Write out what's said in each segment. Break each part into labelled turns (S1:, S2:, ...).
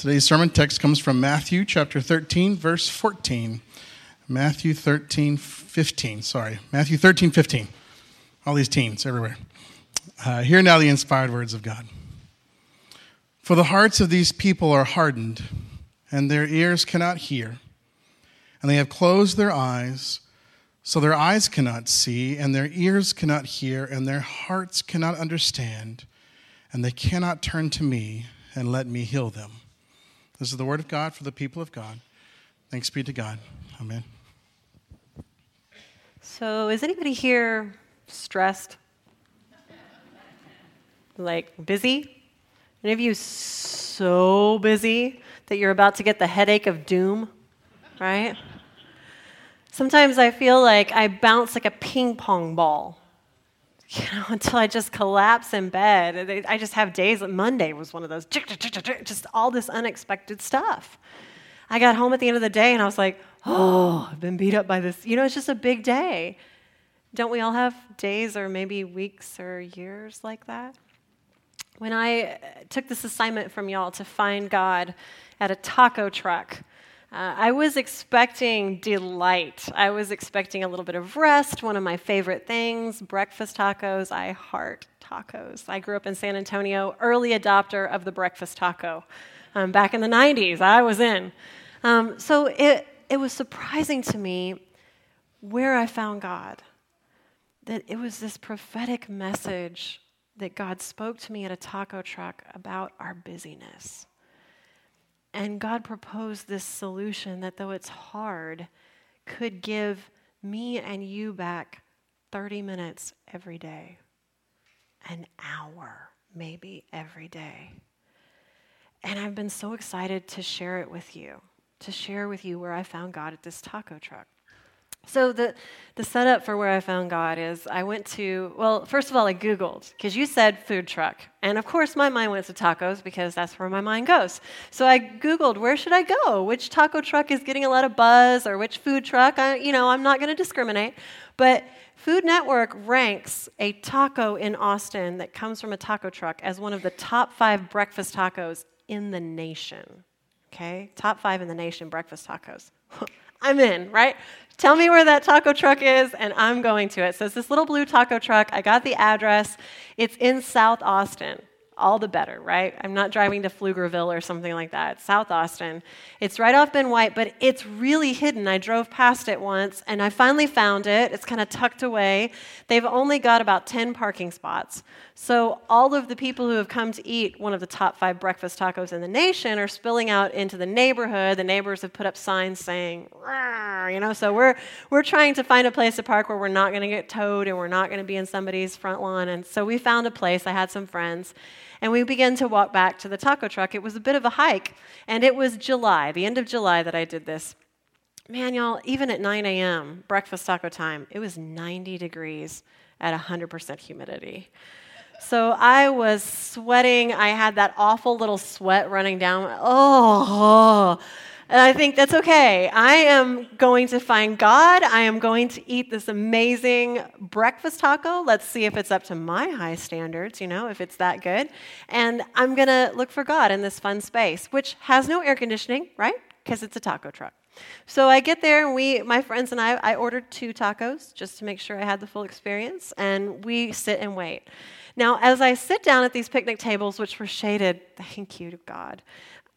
S1: Today's sermon text comes from Matthew chapter 13, verse 14. Matthew 13, 15. Sorry. Matthew 13, 15. All these teens everywhere. Uh, hear now the inspired words of God. For the hearts of these people are hardened, and their ears cannot hear, and they have closed their eyes, so their eyes cannot see, and their ears cannot hear, and their hearts cannot understand, and they cannot turn to me and let me heal them. This is the word of God for the people of God. Thanks be to God. Amen.
S2: So, is anybody here stressed? like busy? Any of you so busy that you're about to get the headache of doom, right? Sometimes I feel like I bounce like a ping pong ball you know, until I just collapse in bed. I just have days, Monday was one of those, just all this unexpected stuff. I got home at the end of the day and I was like, oh, I've been beat up by this. You know, it's just a big day. Don't we all have days or maybe weeks or years like that? When I uh, took this assignment from y'all to find God at a taco truck, uh, I was expecting delight. I was expecting a little bit of rest, one of my favorite things breakfast tacos. I heart tacos. I grew up in San Antonio, early adopter of the breakfast taco. Um, back in the 90s, I was in. Um, so it, it was surprising to me where I found God. That it was this prophetic message that God spoke to me at a taco truck about our busyness. And God proposed this solution that, though it's hard, could give me and you back 30 minutes every day, an hour maybe every day. And I've been so excited to share it with you, to share with you where I found God at this taco truck. So the, the setup for where I found God is I went to, well, first of all, I Googled, because you said food truck. And of course, my mind went to tacos because that's where my mind goes. So I Googled, where should I go? Which taco truck is getting a lot of buzz or which food truck? I, you know, I'm not going to discriminate. But Food Network ranks a taco in Austin that comes from a taco truck as one of the top five breakfast tacos in the nation. Okay? Top five in the nation breakfast tacos. I'm in, right? Tell me where that taco truck is, and I'm going to it. So it's this little blue taco truck. I got the address. It's in South Austin all the better, right? I'm not driving to Pflugerville or something like that. South Austin. It's right off Ben White, but it's really hidden. I drove past it once and I finally found it. It's kind of tucked away. They've only got about 10 parking spots. So all of the people who have come to eat one of the top five breakfast tacos in the nation are spilling out into the neighborhood. The neighbors have put up signs saying, you know, so we're, we're trying to find a place to park where we're not going to get towed and we're not going to be in somebody's front lawn. And so we found a place. I had some friends. And we began to walk back to the taco truck. It was a bit of a hike, and it was July, the end of July, that I did this. Man, y'all, even at 9 a.m., breakfast taco time, it was 90 degrees at 100% humidity. So I was sweating. I had that awful little sweat running down. Oh, oh. And I think that's okay. I am going to find God. I am going to eat this amazing breakfast taco. Let's see if it's up to my high standards, you know, if it's that good. And I'm going to look for God in this fun space, which has no air conditioning, right? Because it's a taco truck. So I get there, and we, my friends and I, I ordered two tacos just to make sure I had the full experience, and we sit and wait. Now, as I sit down at these picnic tables, which were shaded, thank you to God,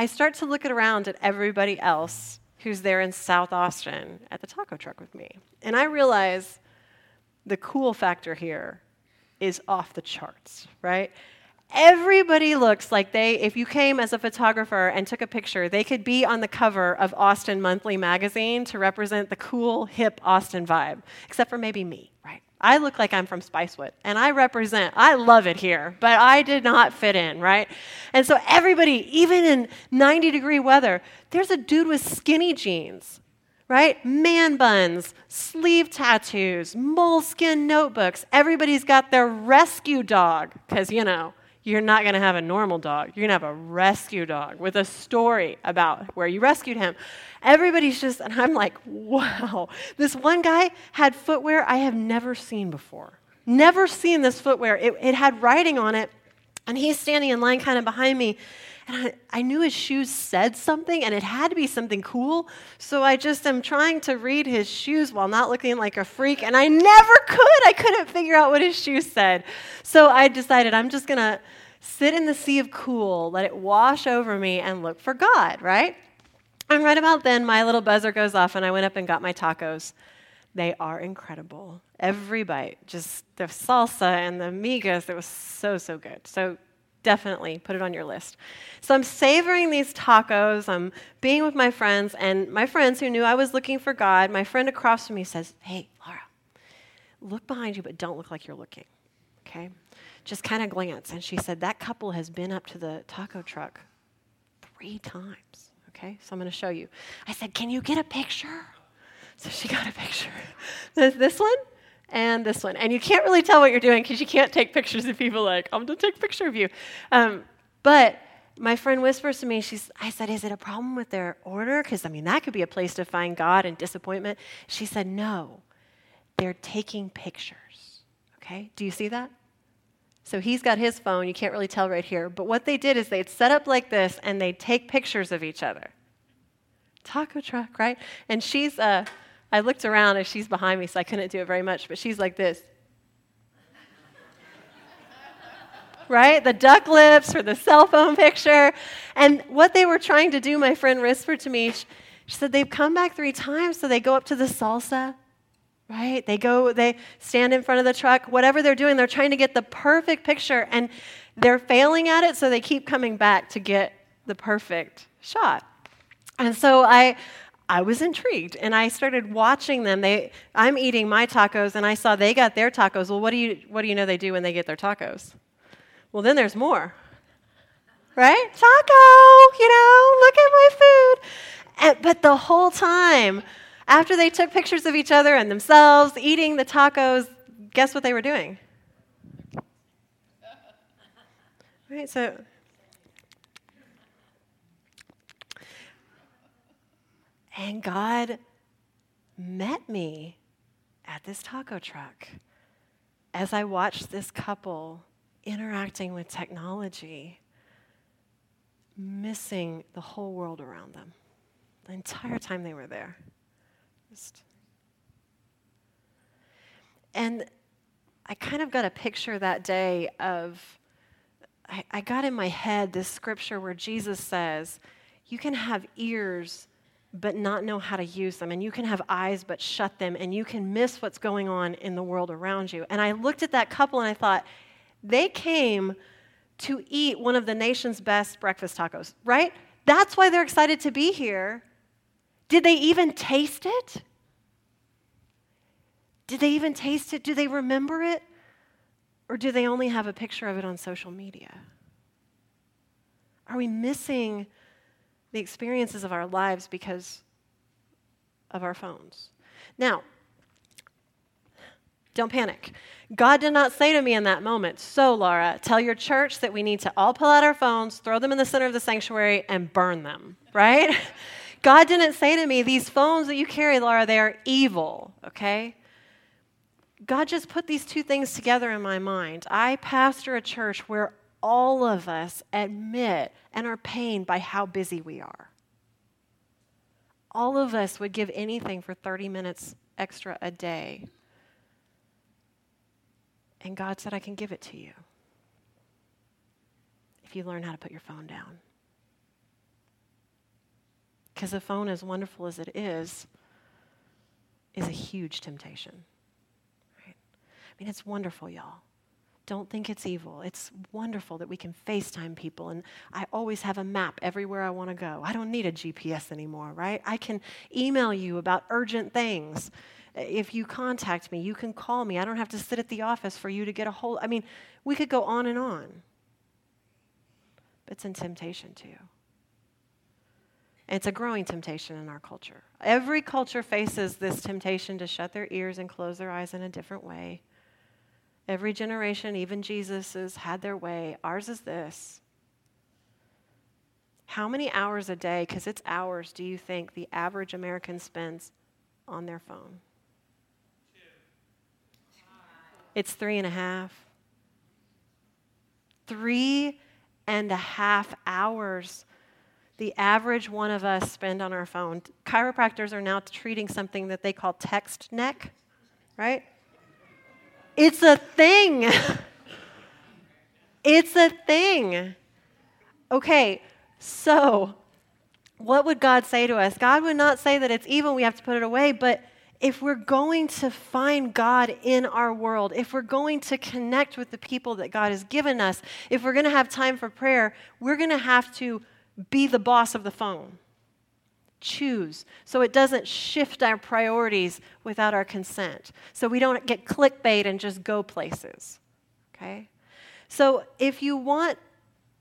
S2: I start to look around at everybody else who's there in South Austin at the taco truck with me. And I realize the cool factor here is off the charts, right? Everybody looks like they, if you came as a photographer and took a picture, they could be on the cover of Austin Monthly magazine to represent the cool, hip Austin vibe, except for maybe me, right? I look like I'm from Spicewood, and I represent, I love it here, but I did not fit in, right? And so everybody, even in 90 degree weather, there's a dude with skinny jeans, right? Man buns, sleeve tattoos, moleskin notebooks. Everybody's got their rescue dog, because, you know, you're not going to have a normal dog. You're going to have a rescue dog with a story about where you rescued him. Everybody's just, and I'm like, wow. This one guy had footwear I have never seen before. Never seen this footwear. It, it had writing on it, and he's standing in line kind of behind me. And I, I knew his shoes said something, and it had to be something cool. So I just am trying to read his shoes while not looking like a freak, and I never could. I couldn't figure out what his shoes said. So I decided I'm just going to sit in the sea of cool, let it wash over me, and look for God, right? And right about then, my little buzzer goes off, and I went up and got my tacos. They are incredible. Every bite, just the salsa and the migas, it was so, so good. So definitely put it on your list. So I'm savoring these tacos. I'm being with my friends, and my friends who knew I was looking for God, my friend across from me says, Hey, Laura, look behind you, but don't look like you're looking. Okay? Just kind of glance. And she said, That couple has been up to the taco truck three times. Okay? So I'm going to show you. I said, Can you get a picture? So she got a picture. There's this one and this one. And you can't really tell what you're doing because you can't take pictures of people like, I'm going to take a picture of you. Um, but my friend whispers to me, she's, I said, Is it a problem with their order? Because, I mean, that could be a place to find God and disappointment. She said, No, they're taking pictures. Okay? Do you see that? So he's got his phone. You can't really tell right here. But what they did is they'd set up like this and they'd take pictures of each other. Taco truck, right? And she's, uh, I looked around and she's behind me, so I couldn't do it very much, but she's like this. right? The duck lips for the cell phone picture. And what they were trying to do, my friend whispered to me, she, she said, they've come back three times, so they go up to the salsa, right? They go, they stand in front of the truck, whatever they're doing, they're trying to get the perfect picture, and they're failing at it, so they keep coming back to get the perfect shot. And so I, I was intrigued and I started watching them. They, I'm eating my tacos and I saw they got their tacos. Well, what do you, what do you know they do when they get their tacos? Well, then there's more. Right? Taco, you know, look at my food. And, but the whole time, after they took pictures of each other and themselves eating the tacos, guess what they were doing? Right? So And God met me at this taco truck as I watched this couple interacting with technology, missing the whole world around them the entire time they were there. Just and I kind of got a picture that day of, I, I got in my head this scripture where Jesus says, You can have ears but not know how to use them. And you can have eyes but shut them, and you can miss what's going on in the world around you. And I looked at that couple and I thought, they came to eat one of the nation's best breakfast tacos, right? That's why they're excited to be here. Did they even taste it? Did they even taste it? Do they remember it? Or do they only have a picture of it on social media? Are we missing the experiences of our lives because of our phones. Now, don't panic. God did not say to me in that moment, So, Laura, tell your church that we need to all pull out our phones, throw them in the center of the sanctuary, and burn them, right? God didn't say to me, These phones that you carry, Laura, they are evil, okay? God just put these two things together in my mind. I pastor a church where all of us admit and are pained by how busy we are. All of us would give anything for 30 minutes extra a day. And God said, I can give it to you if you learn how to put your phone down. Because the phone, as wonderful as it is, is a huge temptation. Right? I mean, it's wonderful, y'all. Don't think it's evil. It's wonderful that we can FaceTime people, and I always have a map everywhere I want to go. I don't need a GPS anymore, right? I can email you about urgent things. If you contact me, you can call me. I don't have to sit at the office for you to get a hold. I mean, we could go on and on. But it's in temptation too. And it's a growing temptation in our culture. Every culture faces this temptation to shut their ears and close their eyes in a different way. Every generation, even Jesus, has had their way. Ours is this. How many hours a day, because it's hours, do you think the average American spends on their phone? It's three and a half. Three and a half hours the average one of us spend on our phone. Chiropractors are now treating something that they call text neck, right? It's a thing. it's a thing. Okay, so what would God say to us? God would not say that it's evil, we have to put it away, but if we're going to find God in our world, if we're going to connect with the people that God has given us, if we're going to have time for prayer, we're going to have to be the boss of the phone. Choose. So it doesn't shift our priorities without our consent. So we don't get clickbait and just go places. Okay? So if you want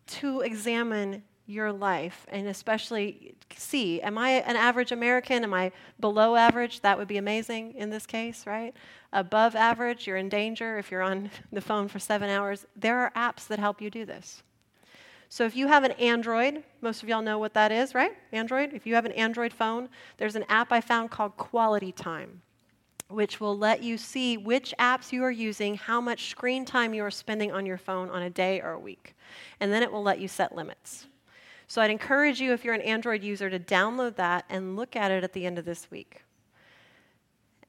S2: to examine your life and especially see am i an average american am i below average that would be amazing in this case right above average you're in danger if you're on the phone for seven hours there are apps that help you do this so if you have an android most of y'all know what that is right android if you have an android phone there's an app i found called quality time which will let you see which apps you are using, how much screen time you are spending on your phone on a day or a week. And then it will let you set limits. So I'd encourage you, if you're an Android user, to download that and look at it at the end of this week.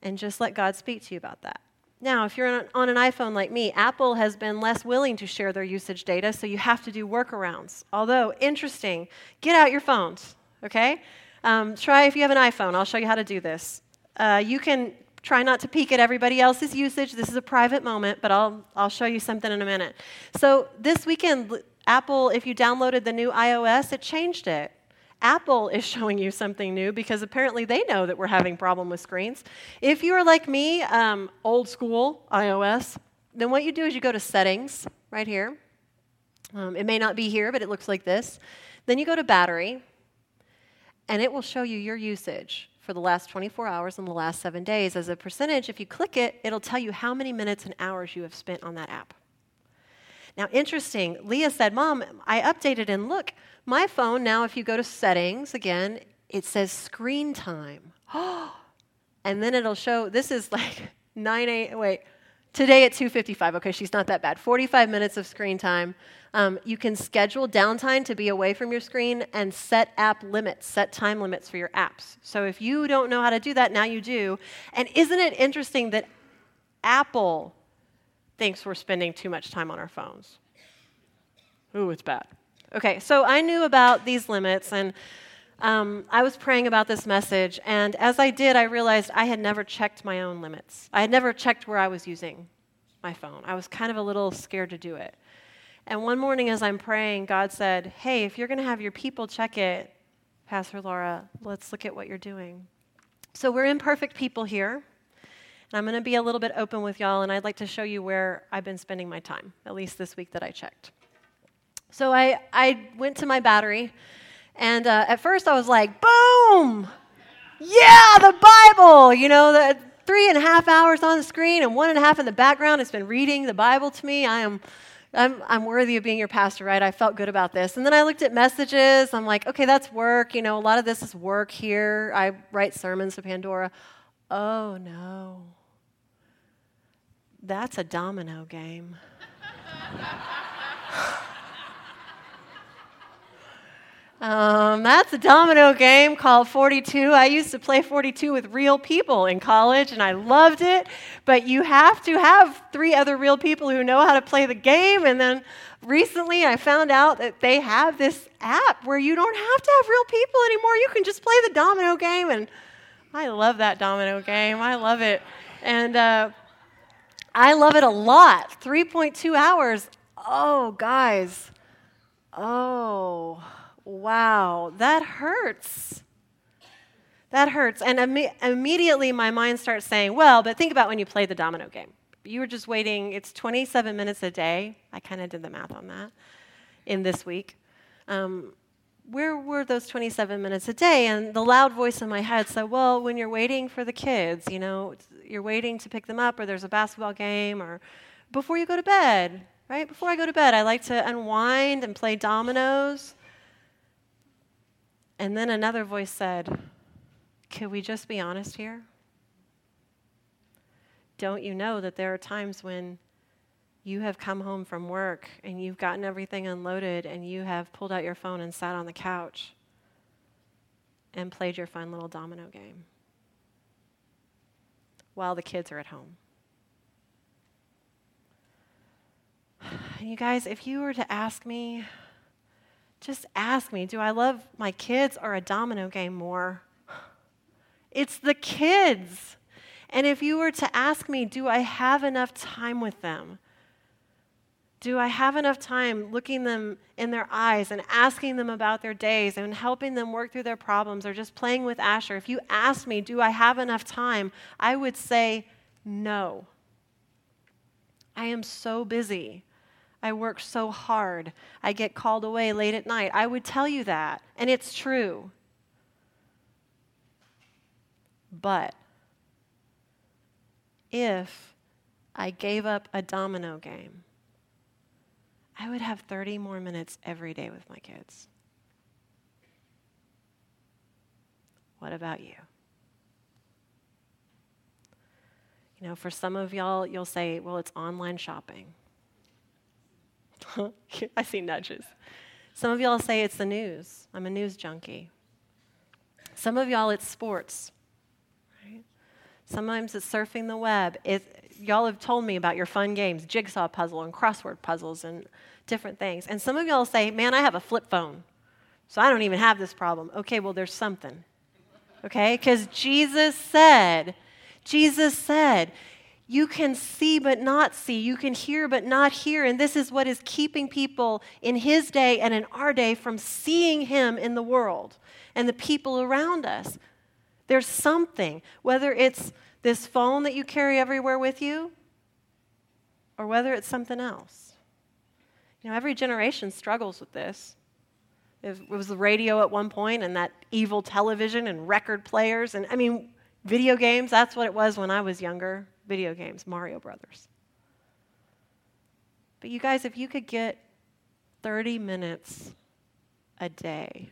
S2: And just let God speak to you about that. Now, if you're on an iPhone like me, Apple has been less willing to share their usage data, so you have to do workarounds. Although, interesting, get out your phones, okay? Um, try if you have an iPhone, I'll show you how to do this. Uh, you can try not to peek at everybody else's usage. This is a private moment, but I'll, I'll show you something in a minute. So, this weekend, Apple, if you downloaded the new iOS, it changed it. Apple is showing you something new because apparently they know that we're having problem with screens. If you are like me, um, old school iOS, then what you do is you go to settings right here. Um, it may not be here, but it looks like this. Then you go to battery, and it will show you your usage for the last 24 hours and the last seven days. As a percentage, if you click it, it'll tell you how many minutes and hours you have spent on that app. Now, interesting, Leah said, Mom, I updated and look, my phone now, if you go to settings again, it says screen time. and then it'll show, this is like 9 a, wait, today at 2.55. Okay, she's not that bad. 45 minutes of screen time. Um, you can schedule downtime to be away from your screen and set app limits, set time limits for your apps. So if you don't know how to do that, now you do. And isn't it interesting that Apple thinks we're spending too much time on our phones. Ooh, it's bad. Okay, so I knew about these limits, and um, I was praying about this message, and as I did, I realized I had never checked my own limits. I had never checked where I was using my phone. I was kind of a little scared to do it. And one morning, as I'm praying, God said, Hey, if you're going to have your people check it, Pastor Laura, let's look at what you're doing. So we're imperfect people here. And I'm going to be a little bit open with y'all, and I'd like to show you where I've been spending my time, at least this week that I checked. So I, I went to my battery, and uh, at first I was like, boom! Yeah, the Bible! You know, the three and a half hours on the screen and one and a half in the background. It's been reading the Bible to me. I am. I'm, I'm worthy of being your pastor, right? I felt good about this. And then I looked at messages. I'm like, okay, that's work. You know, a lot of this is work here. I write sermons to Pandora. Oh, no. That's a domino game. um, that's a domino game called 42. I used to play 42 with real people in college and I loved it, but you have to have three other real people who know how to play the game. And then recently I found out that they have this app where you don't have to have real people anymore. You can just play the domino game. And I love that domino game. I love it. And uh, I love it a lot. 3.2 hours. Oh, guys. Oh, wow. That hurts. That hurts. And Im- immediately my mind starts saying, well, but think about when you play the domino game. You were just waiting, it's 27 minutes a day. I kind of did the math on that in this week. Um, where were those 27 minutes a day? And the loud voice in my head said, Well, when you're waiting for the kids, you know, you're waiting to pick them up, or there's a basketball game, or before you go to bed, right? Before I go to bed, I like to unwind and play dominoes. And then another voice said, Can we just be honest here? Don't you know that there are times when you have come home from work and you've gotten everything unloaded and you have pulled out your phone and sat on the couch and played your fun little domino game while the kids are at home. You guys, if you were to ask me, just ask me, do I love my kids or a domino game more? It's the kids. And if you were to ask me, do I have enough time with them? Do I have enough time looking them in their eyes and asking them about their days and helping them work through their problems or just playing with Asher? If you asked me, do I have enough time? I would say no. I am so busy. I work so hard. I get called away late at night. I would tell you that, and it's true. But if I gave up a domino game, I would have 30 more minutes every day with my kids. What about you? You know, for some of y'all, you'll say, well, it's online shopping. I see nudges. Some of y'all say it's the news. I'm a news junkie. Some of y'all, it's sports. Right? Sometimes it's surfing the web. It, y'all have told me about your fun games, jigsaw puzzle and crossword puzzles and different things. And some of y'all say, man, I have a flip phone, so I don't even have this problem. Okay, well, there's something. Okay? Because Jesus said, Jesus said, you can see but not see. You can hear but not hear. And this is what is keeping people in his day and in our day from seeing him in the world and the people around us. There's something, whether it's this phone that you carry everywhere with you or whether it's something else. You know, every generation struggles with this. It was the radio at one point and that evil television and record players. And I mean, video games, that's what it was when I was younger video games, Mario Brothers. But you guys, if you could get 30 minutes a day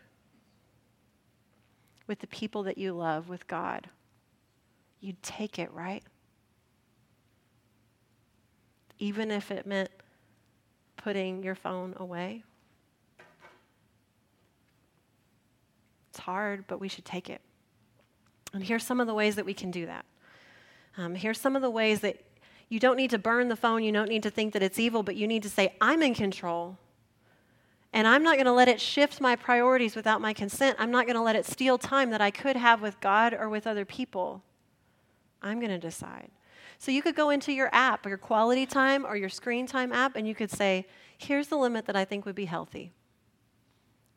S2: with the people that you love, with God, you'd take it, right? Even if it meant putting your phone away. It's hard, but we should take it. And here's some of the ways that we can do that. Um, here's some of the ways that you don't need to burn the phone, you don't need to think that it's evil, but you need to say, I'm in control. And I'm not going to let it shift my priorities without my consent. I'm not going to let it steal time that I could have with God or with other people. I'm going to decide. So you could go into your app, your quality time or your screen time app, and you could say, here's the limit that I think would be healthy.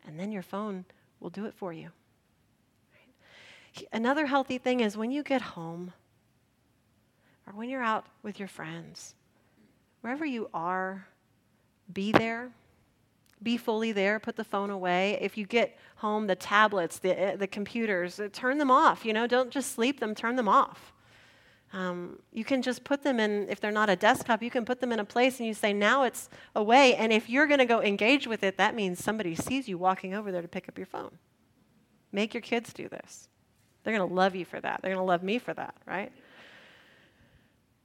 S2: And then your phone will do it for you. Another healthy thing is when you get home, or when you're out with your friends, wherever you are, be there. Be fully there. Put the phone away. If you get home, the tablets, the, eh, the computers, uh, turn them off. You know, don't just sleep them, turn them off. Um, you can just put them in, if they're not a desktop, you can put them in a place and you say, now it's away. And if you're going to go engage with it, that means somebody sees you walking over there to pick up your phone. Make your kids do this. They're going to love you for that. They're going to love me for that, right?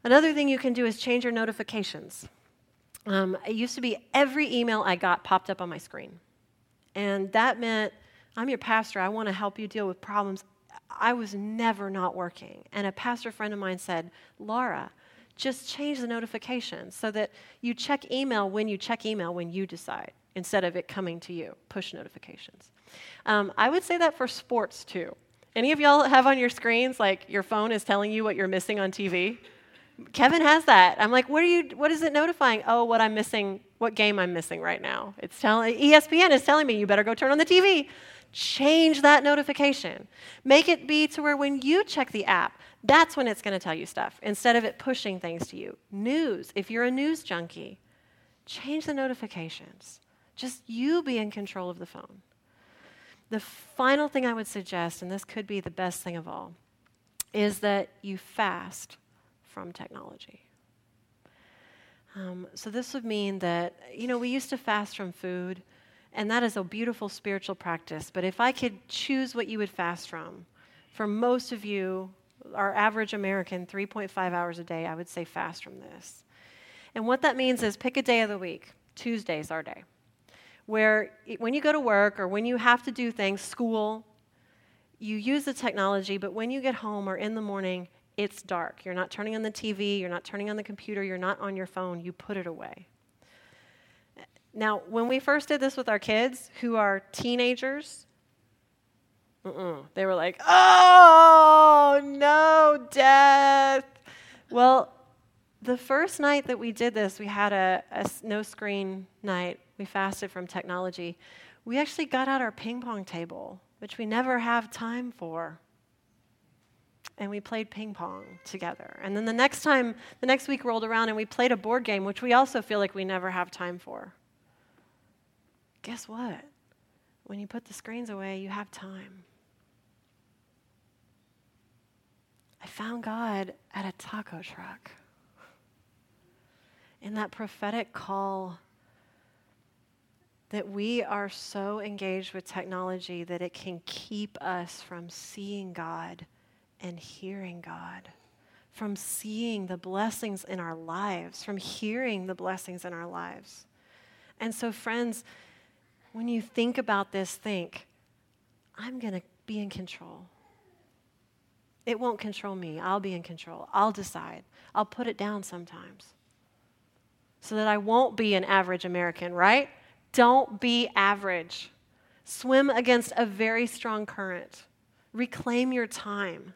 S2: Another thing you can do is change your notifications. Um, it used to be every email I got popped up on my screen. And that meant, I'm your pastor, I want to help you deal with problems. I was never not working. And a pastor friend of mine said, Laura, just change the notification so that you check email when you check email when you decide instead of it coming to you, push notifications. Um, I would say that for sports too. Any of y'all have on your screens like your phone is telling you what you're missing on TV? Kevin has that. I'm like, what are you? What is it notifying? Oh, what I'm missing, what game I'm missing right now. It's telling ESPN is telling me you better go turn on the TV. Change that notification. Make it be to where when you check the app, that's when it's going to tell you stuff instead of it pushing things to you. News. If you're a news junkie, change the notifications. Just you be in control of the phone. The final thing I would suggest, and this could be the best thing of all, is that you fast from technology. Um, so this would mean that, you know, we used to fast from food, and that is a beautiful spiritual practice. But if I could choose what you would fast from, for most of you, our average American, 3.5 hours a day, I would say fast from this. And what that means is pick a day of the week. Tuesday's our day. Where when you go to work or when you have to do things, school, you use the technology, but when you get home or in the morning, it's dark. You're not turning on the TV, you're not turning on the computer, you're not on your phone, you put it away. Now, when we first did this with our kids who are teenagers, they were like, oh, no, death. Well, the first night that we did this, we had a, a no screen night. We fasted from technology. We actually got out our ping pong table, which we never have time for and we played ping pong together. And then the next time, the next week rolled around and we played a board game, which we also feel like we never have time for. Guess what? When you put the screens away, you have time. I found God at a taco truck. In that prophetic call that we are so engaged with technology that it can keep us from seeing God and hearing God, from seeing the blessings in our lives, from hearing the blessings in our lives. And so, friends, when you think about this, think, I'm going to be in control. It won't control me. I'll be in control. I'll decide. I'll put it down sometimes so that I won't be an average American, right? Don't be average. Swim against a very strong current. Reclaim your time.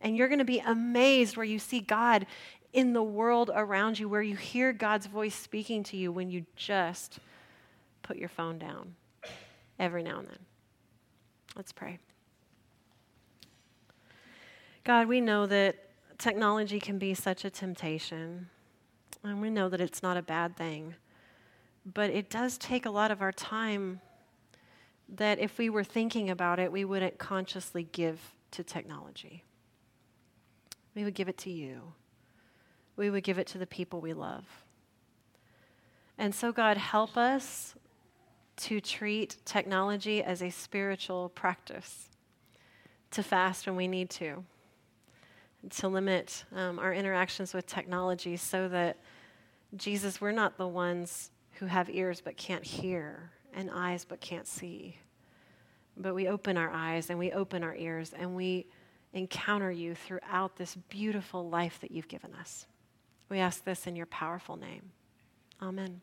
S2: And you're going to be amazed where you see God in the world around you, where you hear God's voice speaking to you when you just put your phone down every now and then. Let's pray. God, we know that technology can be such a temptation, and we know that it's not a bad thing, but it does take a lot of our time that if we were thinking about it, we wouldn't consciously give to technology. We would give it to you. We would give it to the people we love. And so, God, help us to treat technology as a spiritual practice, to fast when we need to, to limit um, our interactions with technology so that, Jesus, we're not the ones who have ears but can't hear and eyes but can't see. But we open our eyes and we open our ears and we encounter you throughout this beautiful life that you've given us. We ask this in your powerful name. Amen.